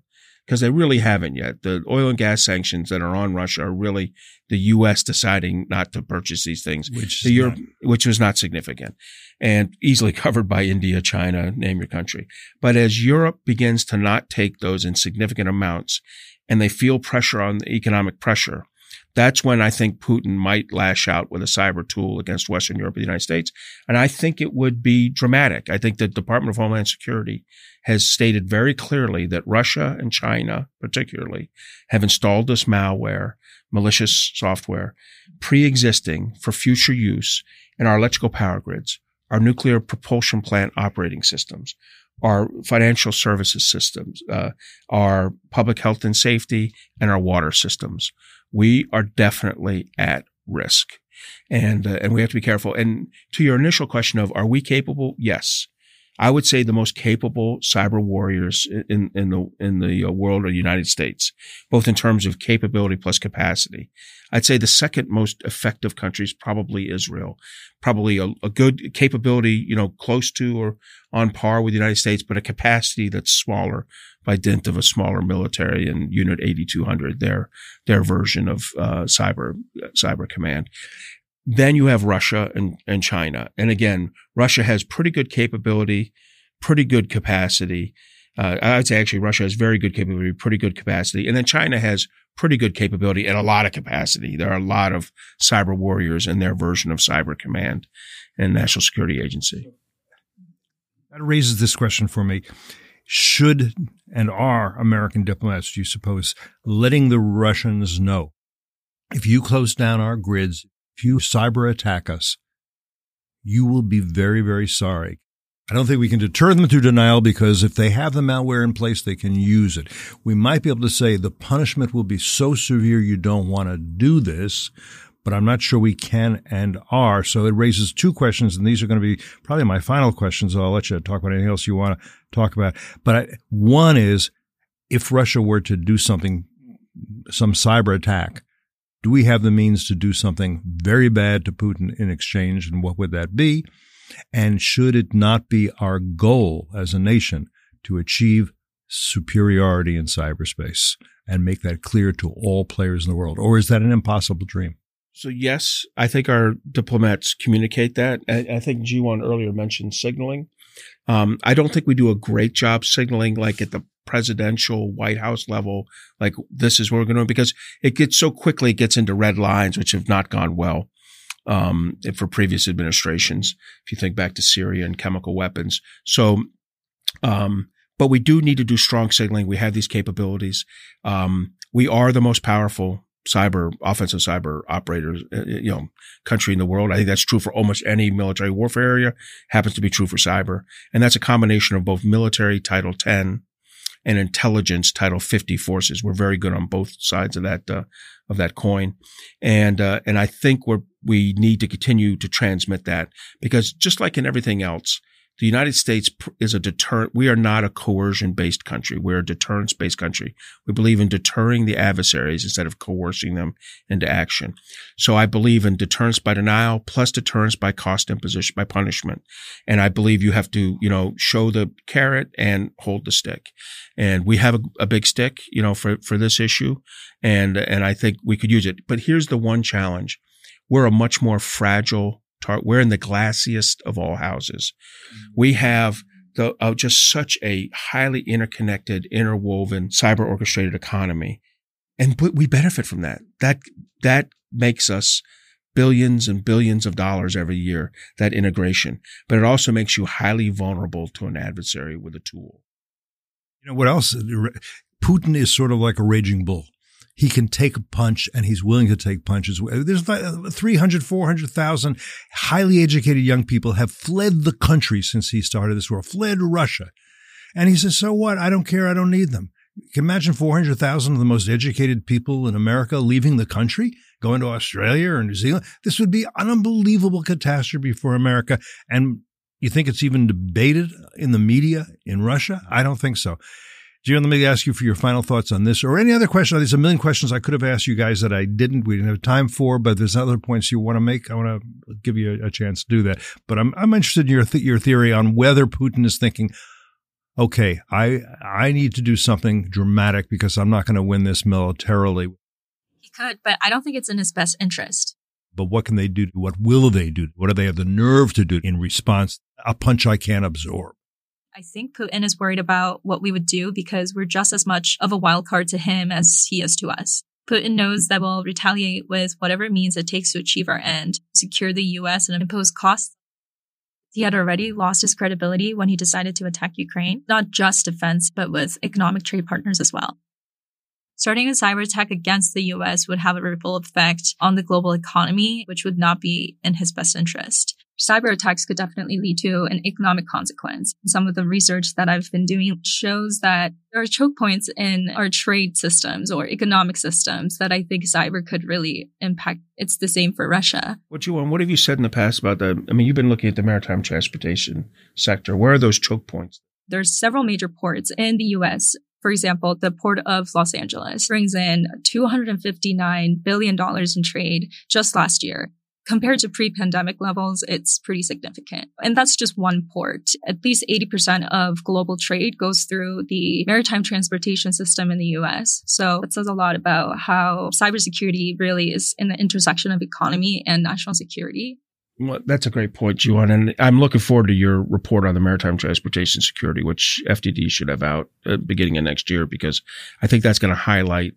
Speaker 2: because they really haven't yet. The oil and gas sanctions that are on Russia are really the U.S. deciding not to purchase these things,
Speaker 1: which,
Speaker 2: the Europe, which was not significant and easily covered by India, China, name your country. But as Europe begins to not take those in significant amounts and they feel pressure on the economic pressure, That's when I think Putin might lash out with a cyber tool against Western Europe and the United States. And I think it would be dramatic. I think the Department of Homeland Security has stated very clearly that Russia and China, particularly, have installed this malware, malicious software, pre-existing for future use in our electrical power grids, our nuclear propulsion plant operating systems, our financial services systems, uh, our public health and safety, and our water systems. We are definitely at risk, and uh, and we have to be careful. And to your initial question of are we capable? Yes. I would say the most capable cyber warriors in, in the in the uh, world are the United States, both in terms of capability plus capacity. I'd say the second most effective country is probably Israel, probably a, a good capability, you know, close to or on par with the United States, but a capacity that's smaller by dint of a smaller military and Unit 8200, their their version of uh, cyber cyber command. Then you have Russia and, and China. And again, Russia has pretty good capability, pretty good capacity. Uh, I would say actually Russia has very good capability, pretty good capacity. And then China has pretty good capability and a lot of capacity. There are a lot of cyber warriors in their version of Cyber Command and National Security Agency.
Speaker 1: That raises this question for me. Should and are American diplomats, do you suppose, letting the Russians know if you close down our grids, if you cyber attack us, you will be very, very sorry. I don't think we can deter them through denial because if they have the malware in place, they can use it. We might be able to say the punishment will be so severe you don't want to do this, but I'm not sure we can and are. So it raises two questions, and these are going to be probably my final questions. I'll let you talk about anything else you want to talk about. But I, one is if Russia were to do something, some cyber attack, do we have the means to do something very bad to Putin in exchange? And what would that be? And should it not be our goal as a nation to achieve superiority in cyberspace and make that clear to all players in the world? Or is that an impossible dream?
Speaker 2: So yes, I think our diplomats communicate that. I, think Jiwon earlier mentioned signaling. Um, I don't think we do a great job signaling like at the presidential White House level, like this is what we're going to do because it gets so quickly, it gets into red lines, which have not gone well. Um, for previous administrations, if you think back to Syria and chemical weapons. So, um, but we do need to do strong signaling. We have these capabilities. Um, we are the most powerful cyber offensive cyber operators, uh, you know, country in the world. I think that's true for almost any military warfare area. Happens to be true for cyber, and that's a combination of both military Title 10 and intelligence Title 50 forces. We're very good on both sides of that uh, of that coin, and uh, and I think we we need to continue to transmit that because just like in everything else, the United States is a deterrent. We are not a coercion based country. We're a deterrence based country. We believe in deterring the adversaries instead of coercing them into action. So I believe in deterrence by denial plus deterrence by cost imposition, by punishment. And I believe you have to, you know, show the carrot and hold the stick. And we have a, a big stick, you know, for, for this issue. And, and I think we could use it. But here's the one challenge. We're a much more fragile tar- we're in the glassiest of all houses. We have the, uh, just such a highly interconnected, interwoven, cyber orchestrated economy. And we benefit from that. That, that makes us billions and billions of dollars every year, that integration. But it also makes you highly vulnerable to an adversary with a tool.
Speaker 1: You know what else? Putin is sort of like a raging bull he can take a punch and he's willing to take punches. There's uh, 300, 400,000 highly educated young people have fled the country since he started this war, fled Russia. And he says, so what? I don't care. I don't need them. You can imagine 400,000 of the most educated people in America leaving the country, going to Australia or New Zealand. This would be an unbelievable catastrophe for America. And you think it's even debated in the media in Russia? I don't think so. Jiwon, let me ask you for your final thoughts on this or any other question. There's a million questions I could have asked you guys that I didn't. We didn't have time for, but there's other points you want to make. I want to give you a, a chance to do that. But I'm, I'm interested in your, th- your theory on whether Putin is thinking, okay, I, I need to do something dramatic because I'm not going to win this militarily.
Speaker 3: He could, but I don't think it's in his best interest.
Speaker 1: But what can they do? What will they do? What do they have the nerve to do in response? A punch I can't absorb.
Speaker 3: I think Putin is worried about what we would do because we're just as much of a wild card to him as he is to us. Putin knows that we'll retaliate with whatever means it takes to achieve our end, secure the US and impose costs. He had already lost his credibility when he decided to attack Ukraine, not just defense, but with economic trade partners as well. Starting a cyber attack against the US would have a ripple effect on the global economy, which would not be in his best interest. Cyber attacks could definitely lead to an economic consequence. Some of the research that I've been doing shows that there are choke points in our trade systems or economic systems that I think cyber could really impact. It's the same for Russia.
Speaker 2: What you want? What have you said in the past about the? I mean, you've been looking at the maritime transportation sector. Where are those choke points?
Speaker 3: There's several major ports in the U.S. For example, the Port of Los Angeles brings in $259 billion in trade just last year. Compared to pre-pandemic levels, it's pretty significant. And that's just one port. At least 80% of global trade goes through the maritime transportation system in the US. So it says a lot about how cybersecurity really is in the intersection of economy and national security.
Speaker 2: Well, that's a great point, Jiwon. And I'm looking forward to your report on the maritime transportation security, which FDD should have out at beginning of next year, because I think that's going to highlight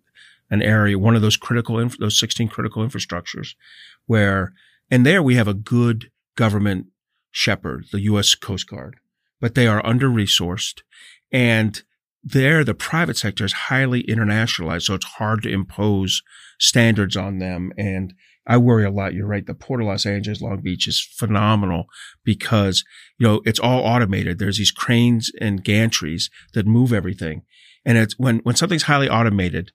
Speaker 2: an area, one of those critical, inf- those 16 critical infrastructures where, and there we have a good government shepherd, the U.S. Coast Guard, but they are under resourced and there the private sector is highly internationalized. So it's hard to impose standards on them and I worry a lot. You're right. The Port of Los Angeles, Long Beach is phenomenal because, you know, it's all automated. There's these cranes and gantries that move everything. And it's when, when something's highly automated,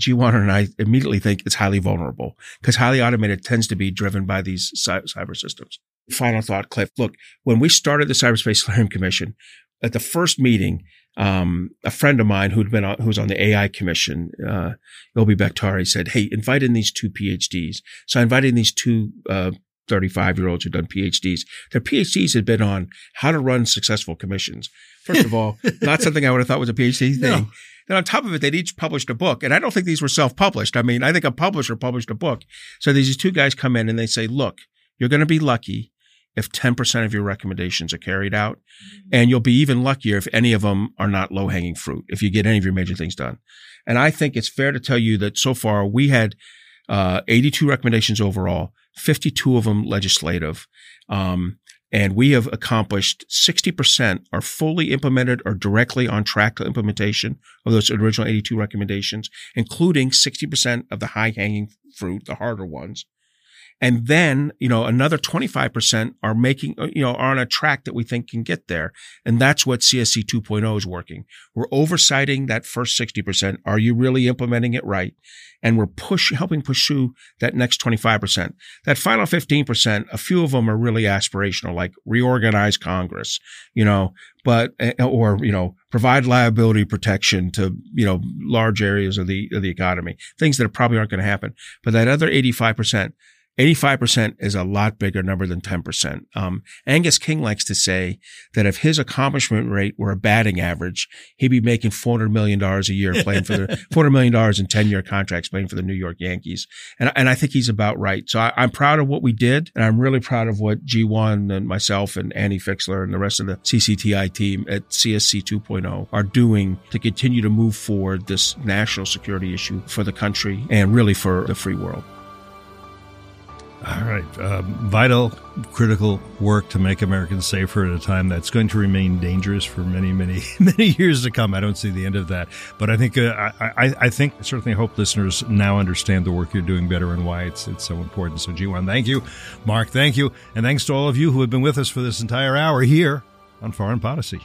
Speaker 2: G. Warner and I immediately think it's highly vulnerable because highly automated tends to be driven by these cyber systems. Final thought, Cliff. Look, when we started the Cyberspace Solarium Commission, at the first meeting, um, a friend of mine who'd been on, who was on the AI commission, uh, Yll Bajraktari said, Hey, invite in these two PhDs. So I invited in these two, uh, 35 year olds who'd done PhDs. Their PhDs had been on how to run successful commissions. First of all, not something I would have thought was a PhD thing. No. Then on top of it, they'd each published a book. And I don't think these were self-published. I mean, I think a publisher published a book. So these two guys come in and they say, look, you're going to be lucky if 10% of your recommendations are carried out. Mm-hmm. And you'll be even luckier if any of them are not low hanging fruit, if you get any of your major things done. And I think it's fair to tell you that so far we had uh, 82 recommendations overall, 52 of them legislative. Um, and we have accomplished 60% are fully implemented or directly on track to implementation of those original 82 recommendations, including 60% of the high hanging fruit, the harder ones. And then, you know, another 25% are making, uh, you know, are on a track that we think can get there. And that's what CSC 2.0 is working. We're oversighting that first 60%. Are you really implementing it right? And we're push, helping pursue that next 25%. That final 15%, a few of them are really aspirational, like reorganize Congress, you know, but, eh, or, you know, provide liability protection to, you know, large areas of the, of the economy, things that probably aren't going to happen. But that other 85%, 85% is a lot bigger number than 10%. Um, Angus King likes to say that if his accomplishment rate were a batting average, he'd be making $400 million a year playing for the $400 million in 10 year contracts playing for the New York Yankees. And, and I think he's about right. So I, am proud of what we did. And I'm really proud of what Jiwon and myself and Annie Fixler and the rest of the CCTI team at CSC 2.0 are doing to continue to move forward this national security issue for the country and really for the free world.
Speaker 1: All right. Um, vital, critical work to make Americans safer at a time that's going to remain dangerous for many, many, many years to come. I don't see the end of that. But I think, uh, I, I, think, certainly hope listeners now understand the work you're doing better and why it's, it's so important. So, Jiwon, thank you. Mark, thank you. And thanks to all of you who have been with us for this entire hour here on Foreign Policy.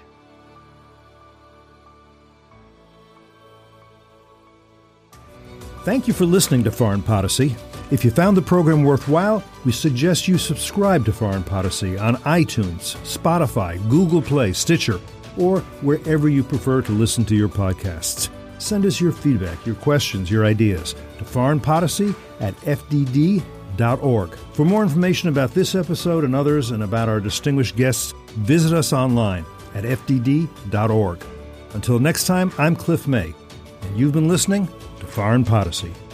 Speaker 1: Thank you for listening to Foreign Policy. If you found the program worthwhile, we suggest you subscribe to Foreign Policy on iTunes, Spotify, Google Play, Stitcher, or wherever you prefer to listen to your podcasts. Send us your feedback, your questions, your ideas to foreignpolicy at fdd.org. For more information about this episode and others and about our distinguished guests, visit us online at fdd.org. Until next time, I'm Cliff May, and you've been listening Foreign Policy.